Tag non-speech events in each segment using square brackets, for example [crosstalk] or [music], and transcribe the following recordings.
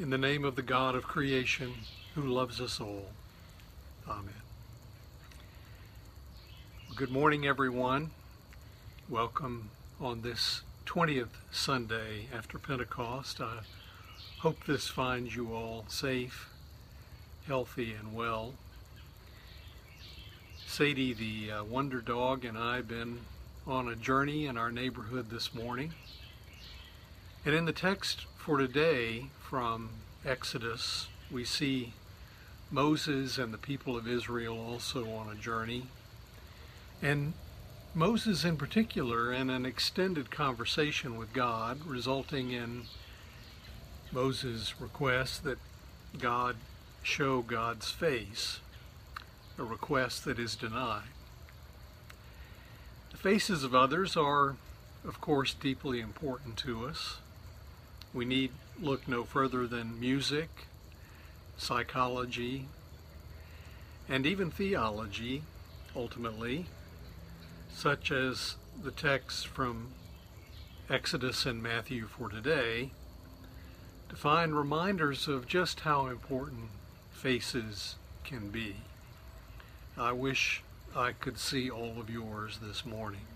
In the name of the God of creation who loves us all. Amen. Good morning, everyone. Welcome on this 20th Sunday after Pentecost. I hope this finds you all safe, healthy, and well. Sadie, the uh, wonder dog, and I have been on a journey in our neighborhood this morning. And in the text for today from Exodus, we see Moses and the people of Israel also on a journey. And Moses, in particular, in an extended conversation with God, resulting in Moses' request that God show God's face, a request that is denied. The faces of others are, of course, deeply important to us. We need look no further than music, psychology, and even theology, ultimately, such as the texts from Exodus and Matthew for today, to find reminders of just how important faces can be. I wish I could see all of yours this morning.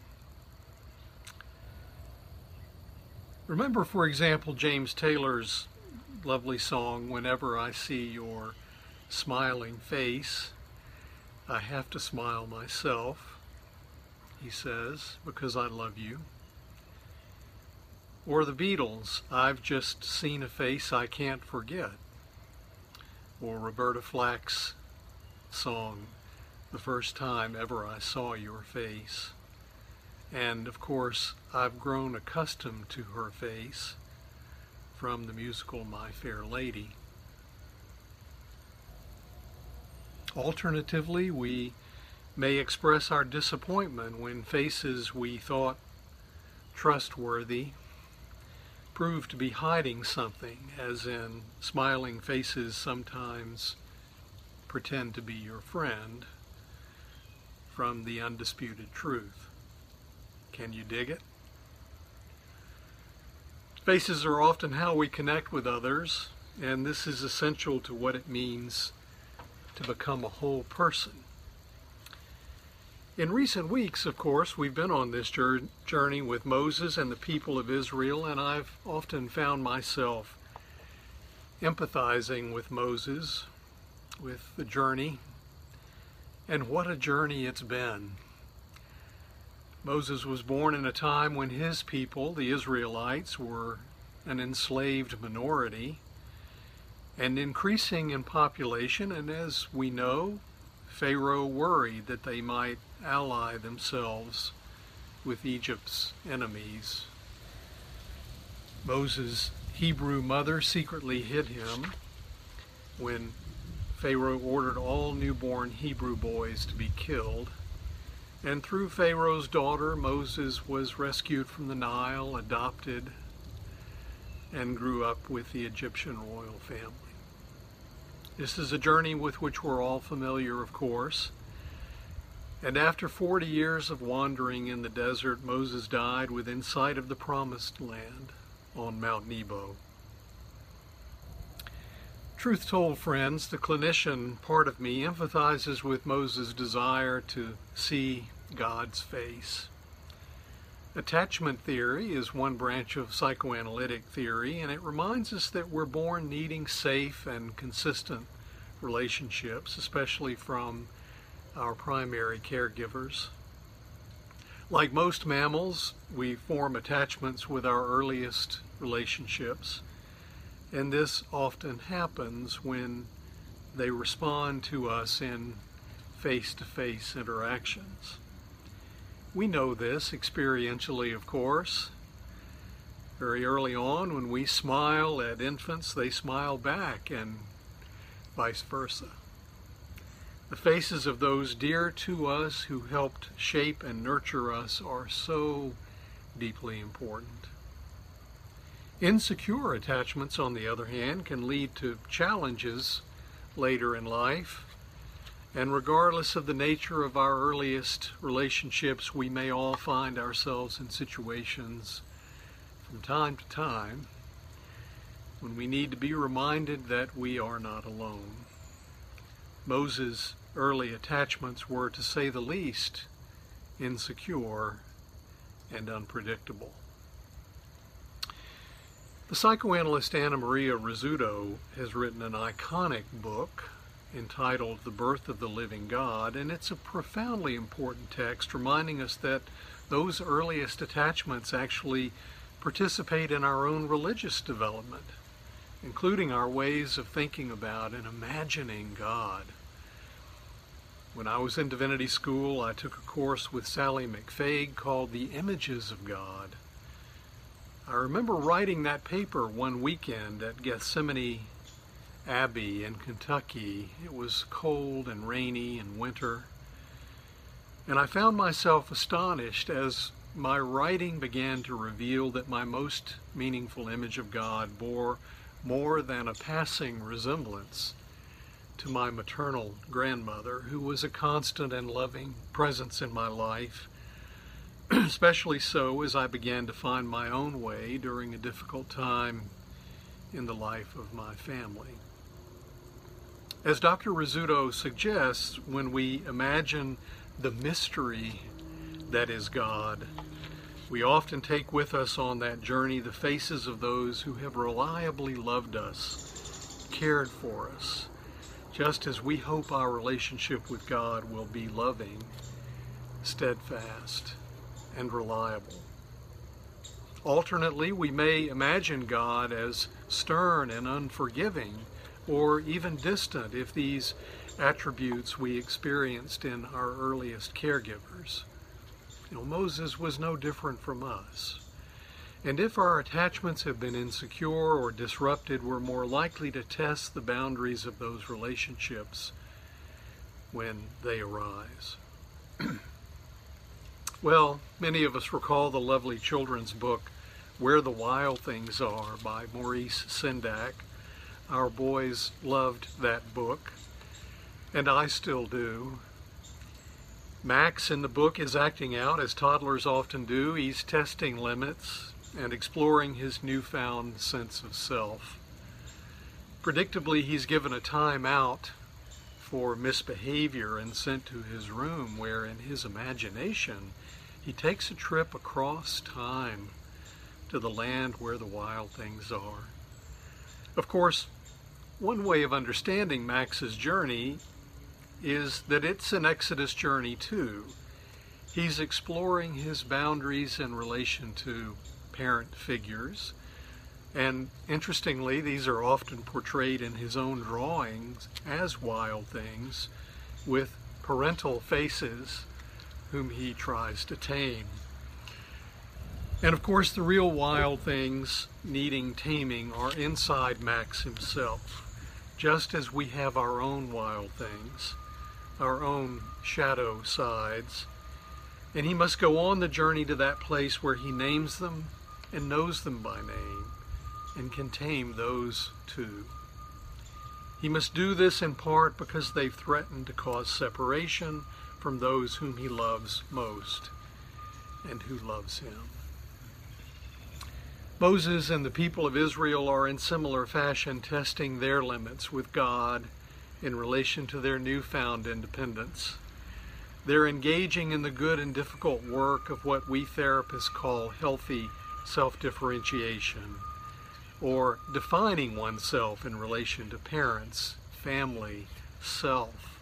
Remember, for example, James Taylor's lovely song, Whenever I See Your Smiling Face, I have to smile myself, he says, because I love you. Or the Beatles, I've just seen a face I can't forget. Or Roberta Flack's song, The First Time Ever I Saw Your Face. And of course, I've grown accustomed to her face from the musical My Fair Lady. Alternatively, we may express our disappointment when faces we thought trustworthy prove to be hiding something, as in smiling faces sometimes pretend to be your friend from the undisputed truth. Can you dig it? Faces are often how we connect with others, and this is essential to what it means to become a whole person. In recent weeks, of course, we've been on this journey with Moses and the people of Israel, and I've often found myself empathizing with Moses, with the journey, and what a journey it's been. Moses was born in a time when his people, the Israelites, were an enslaved minority and increasing in population, and as we know, Pharaoh worried that they might ally themselves with Egypt's enemies. Moses' Hebrew mother secretly hid him when Pharaoh ordered all newborn Hebrew boys to be killed. And through Pharaoh's daughter, Moses was rescued from the Nile, adopted, and grew up with the Egyptian royal family. This is a journey with which we're all familiar, of course. And after 40 years of wandering in the desert, Moses died within sight of the promised land on Mount Nebo. Truth told, friends, the clinician part of me empathizes with Moses' desire to see God's face. Attachment theory is one branch of psychoanalytic theory, and it reminds us that we're born needing safe and consistent relationships, especially from our primary caregivers. Like most mammals, we form attachments with our earliest relationships. And this often happens when they respond to us in face to face interactions. We know this experientially, of course. Very early on, when we smile at infants, they smile back, and vice versa. The faces of those dear to us who helped shape and nurture us are so deeply important. Insecure attachments, on the other hand, can lead to challenges later in life. And regardless of the nature of our earliest relationships, we may all find ourselves in situations from time to time when we need to be reminded that we are not alone. Moses' early attachments were, to say the least, insecure and unpredictable. The psychoanalyst Anna Maria Rizzuto has written an iconic book entitled The Birth of the Living God, and it's a profoundly important text reminding us that those earliest attachments actually participate in our own religious development, including our ways of thinking about and imagining God. When I was in divinity school, I took a course with Sally McFague called The Images of God. I remember writing that paper one weekend at Gethsemani Abbey in Kentucky. It was cold and rainy and winter. And I found myself astonished as my writing began to reveal that my most meaningful image of God bore more than a passing resemblance to my maternal grandmother, who was a constant and loving presence in my life [clears throat] especially so as I began to find my own way during a difficult time in the life of my family. As Dr. Rizzuto suggests, when we imagine the mystery that is God, we often take with us on that journey the faces of those who have reliably loved us, cared for us, just as we hope our relationship with God will be loving, steadfast, and reliable. Alternately, we may imagine God as stern and unforgiving, or even distant if these attributes we experienced in our earliest caregivers. You know, Moses was no different from us. And if our attachments have been insecure or disrupted, we're more likely to test the boundaries of those relationships when they arise. [clears throat] Well, many of us recall the lovely children's book, Where the Wild Things Are by Maurice Sendak. Our boys loved that book, and I still do. Max in the book is acting out, as toddlers often do. He's testing limits and exploring his newfound sense of self. Predictably, he's given a time out for misbehavior and sent to his room, where in his imagination he takes a trip across time to the land where the wild things are. Of course, one way of understanding Max's journey is that it's an Exodus journey too. He's exploring his boundaries in relation to parent figures and interestingly, these are often portrayed in his own drawings as wild things with parental faces whom he tries to tame. And of course, the real wild things needing taming are inside Max himself, just as we have our own wild things, our own shadow sides. And he must go on the journey to that place where he names them and knows them by name and can tame those too. He must do this in part because they've threatened to cause separation from those whom he loves most and who loves him. Moses and the people of Israel are in similar fashion testing their limits with God in relation to their newfound independence. They're engaging in the good and difficult work of what we therapists call healthy self differentiation or defining oneself in relation to parents, family, self,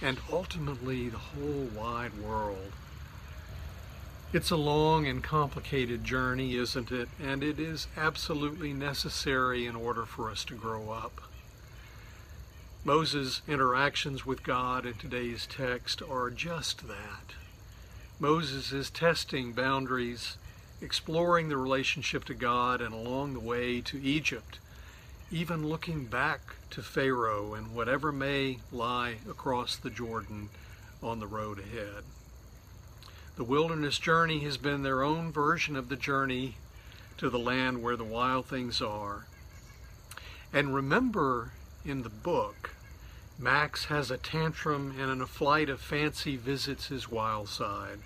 and ultimately the whole wide world. It's a long and complicated journey, isn't it? And it is absolutely necessary in order for us to grow up. Moses' interactions with God in today's text are just that. Moses is testing boundaries exploring the relationship to God and along the way to Egypt, even looking back to Pharaoh and whatever may lie across the Jordan on the road ahead. The wilderness journey has been their own version of the journey to the land where the wild things are. And remember in the book, Max has a tantrum and in a flight of fancy visits his wild side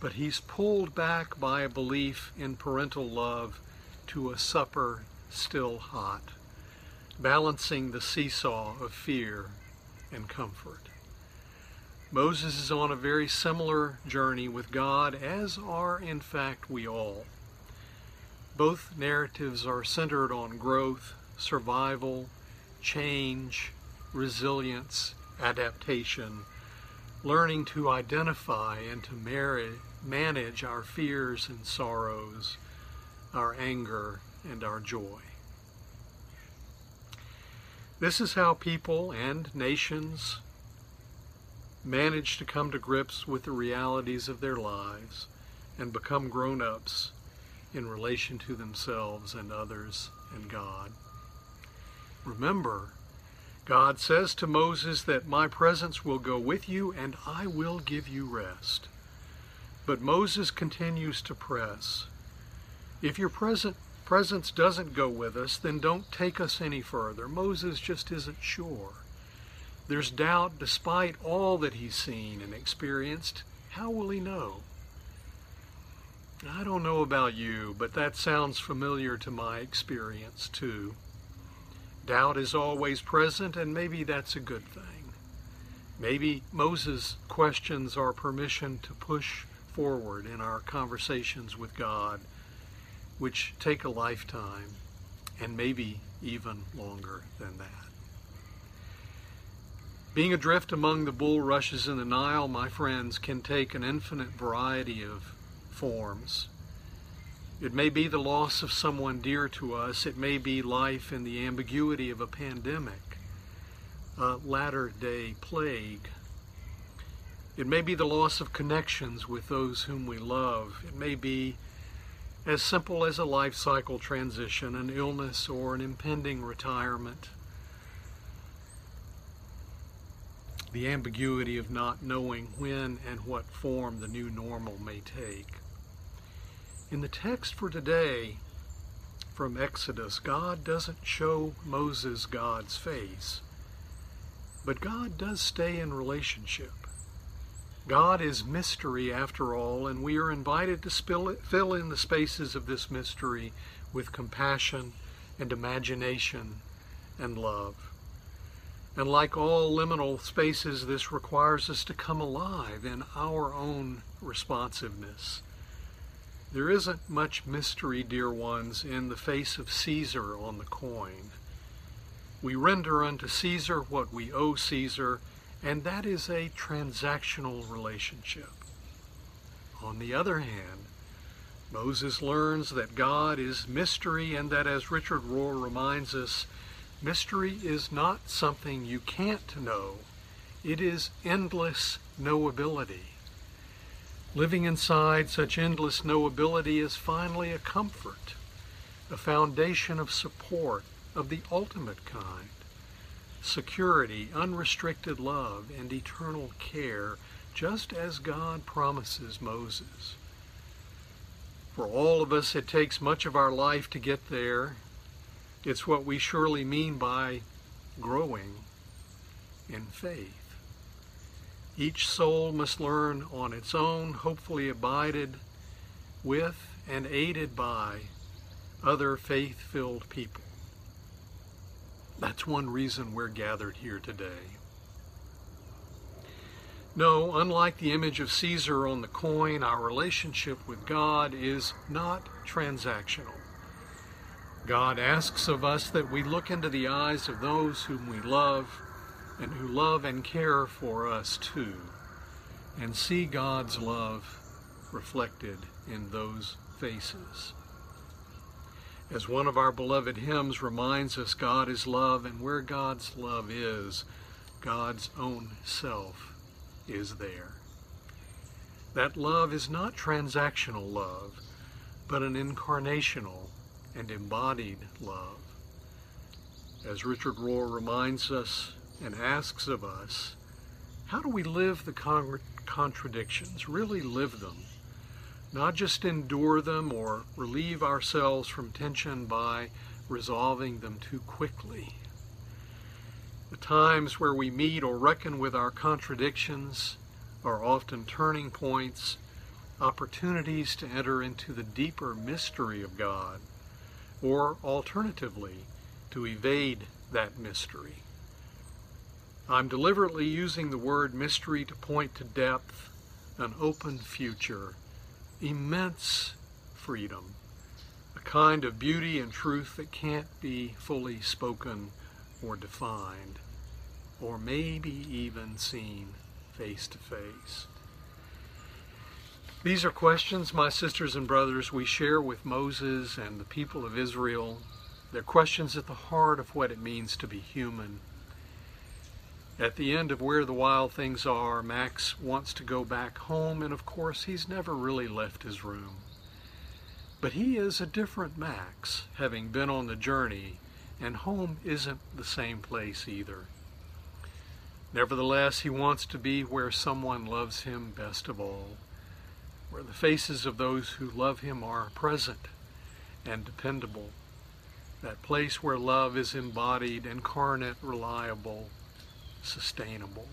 but he's pulled back by a belief in parental love to a supper still hot, balancing the seesaw of fear and comfort. Moses is on a very similar journey with God, as are, in fact, we all. Both narratives are centered on growth, survival, change, resilience, adaptation, learning to identify and to manage our fears and sorrows, our anger and our joy. This is how people and nations manage to come to grips with the realities of their lives and become grown ups in relation to themselves and others and God. Remember, God says to Moses that my presence will go with you and I will give you rest. But Moses continues to press. If your present presence doesn't go with us, then don't take us any further. Moses just isn't sure. There's doubt despite all that he's seen and experienced. How will he know? I don't know about you, but that sounds familiar to my experience too. Doubt is always present, and maybe that's a good thing. Maybe Moses' questions are permission to push forward in our conversations with God, which take a lifetime and maybe even longer than that. Being adrift among the bulrushes in the Nile, my friends, can take an infinite variety of forms. It may be the loss of someone dear to us. It may be life in the ambiguity of a pandemic, a latter day plague. It may be the loss of connections with those whom we love. It may be as simple as a life cycle transition, an illness, or an impending retirement. the ambiguity of not knowing when and what form the new normal may take. In the text for today from Exodus, God doesn't show Moses God's face, but God does stay in relationship. God is mystery after all, and we are invited to it, fill in the spaces of this mystery with compassion and imagination and love. And like all liminal spaces, this requires us to come alive in our own responsiveness. There isn't much mystery, dear ones, in the face of Caesar on the coin. We render unto Caesar what we owe Caesar, and that is a transactional relationship. On the other hand, Moses learns that God is mystery and that, as Richard Rohr reminds us, Mystery is not something you can't know. It is endless knowability. Living inside such endless knowability is finally a comfort, a foundation of support of the ultimate kind. Security, unrestricted love, and eternal care, just as God promises Moses. For all of us, it takes much of our life to get there, it's what we surely mean by growing in faith. Each soul must learn on its own, hopefully abided with and aided by other faith filled people. That's one reason we're gathered here today. No, unlike the image of Caesar on the coin, our relationship with God is not transactional. God asks of us that we look into the eyes of those whom we love and who love and care for us too, and see God's love reflected in those faces. As one of our beloved hymns reminds us, God is love, and where God's love is, God's own self is there. That love is not transactional love, but an incarnational and embodied love. As Richard Rohr reminds us and asks of us, how do we live the con- contradictions, really live them? Not just endure them or relieve ourselves from tension by resolving them too quickly. The times where we meet or reckon with our contradictions are often turning points, opportunities to enter into the deeper mystery of God or alternatively, to evade that mystery. I'm deliberately using the word mystery to point to depth, an open future, immense freedom, a kind of beauty and truth that can't be fully spoken or defined, or maybe even seen face to face. These are questions, my sisters and brothers, we share with Moses and the people of Israel. They're questions at the heart of what it means to be human. At the end of Where the Wild Things Are, Max wants to go back home, and of course, he's never really left his room. But he is a different Max, having been on the journey, and home isn't the same place either. Nevertheless, he wants to be where someone loves him best of all, where the faces of those who love him are present and dependable, that place where love is embodied, incarnate, reliable, sustainable.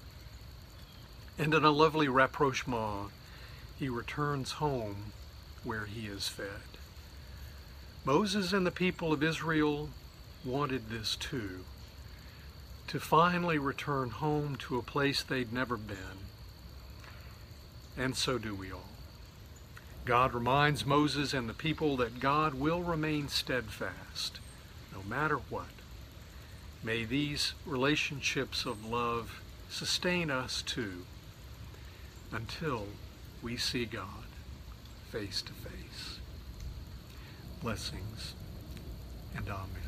And in a lovely rapprochement, he returns home where he is fed. Moses and the people of Israel wanted this too to finally return home to a place they'd never been. And so do we all. God reminds Moses and the people that God will remain steadfast no matter what. May these relationships of love sustain us too until we see God face to face. Blessings and Amen.